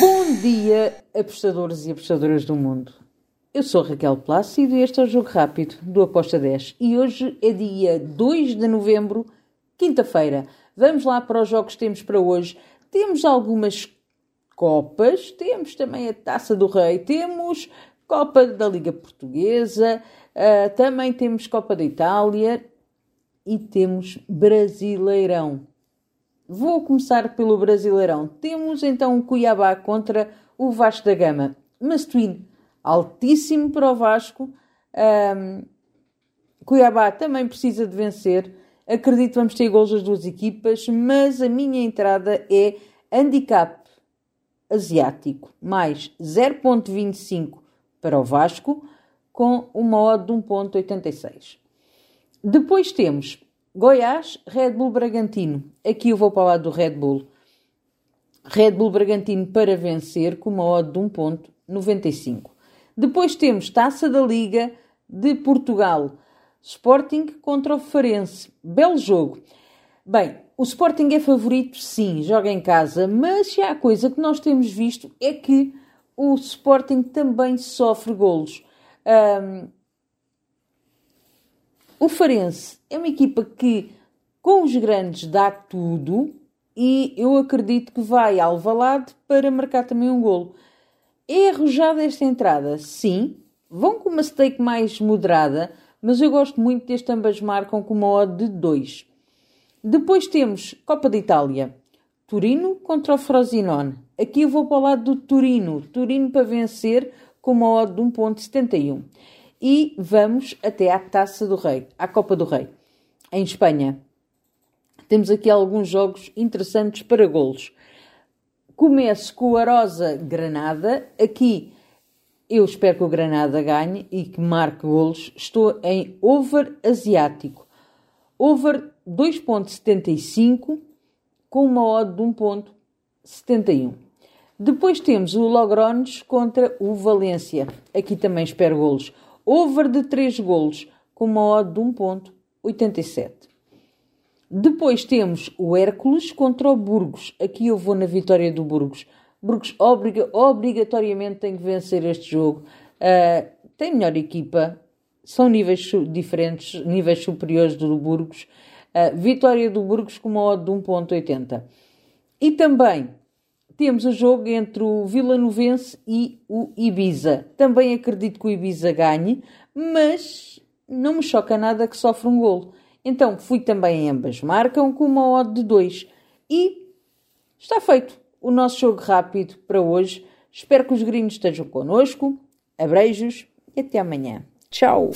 Bom dia, apostadores e apostadoras do mundo. Eu sou Raquel Plácido e este é o Jogo Rápido do Aposta 10. E hoje é dia 2 de novembro, quinta-feira. Vamos lá para os jogos que temos para hoje. Temos algumas Copas, temos também a Taça do Rei, temos Copa da Liga Portuguesa, uh, também temos Copa da Itália e temos Brasileirão. Vou começar pelo Brasileirão. Temos então o Cuiabá contra o Vasco da Gama. Mastuíno, altíssimo para o Vasco. Um, Cuiabá também precisa de vencer. Acredito que vamos ter gols das duas equipas, mas a minha entrada é handicap asiático mais 0.25 para o Vasco, com uma odd de 1.86. Depois temos Goiás, Red Bull Bragantino. Aqui eu vou para o lado do Red Bull. Red Bull Bragantino para vencer com uma odd de 1.95. Depois temos Taça da Liga de Portugal. Sporting contra o Farense. Belo jogo. Bem, o Sporting é favorito, sim, joga em casa, mas já a coisa que nós temos visto é que o Sporting também sofre golos. Um, o Farense é uma equipa que, com os grandes, dá tudo e eu acredito que vai ao Valade para marcar também um golo. É arrojada esta entrada? Sim. Vão com uma stake mais moderada, mas eu gosto muito deste ambas marcam com uma odd de 2. Depois temos Copa de Itália. Turino contra o Frosinone. Aqui eu vou para o lado do Turino. Turino para vencer com uma odd de 1.71 e vamos até à Taça do Rei, à Copa do Rei, em Espanha. Temos aqui alguns jogos interessantes para golos. Começo com o Arosa Granada. Aqui eu espero que o Granada ganhe e que marque golos. Estou em over asiático. Over 2.75 com uma odd de 1.71. Depois temos o Logrones contra o Valência. Aqui também espero golos over de 3 golos, com uma odd de 1.87. Depois temos o Hércules contra o Burgos. Aqui eu vou na vitória do Burgos. Burgos obriga, obrigatoriamente tem que vencer este jogo. Uh, tem melhor equipa, são níveis diferentes, níveis superiores do Burgos. Uh, vitória do Burgos com uma odd de 1.80. E também temos o jogo entre o Vila Novense e o Ibiza. Também acredito que o Ibiza ganhe, mas não me choca nada que sofra um golo. Então fui também em ambas marcam com uma odd de 2. E está feito o nosso jogo rápido para hoje. Espero que os gringos estejam connosco. Abreijos e até amanhã. Tchau!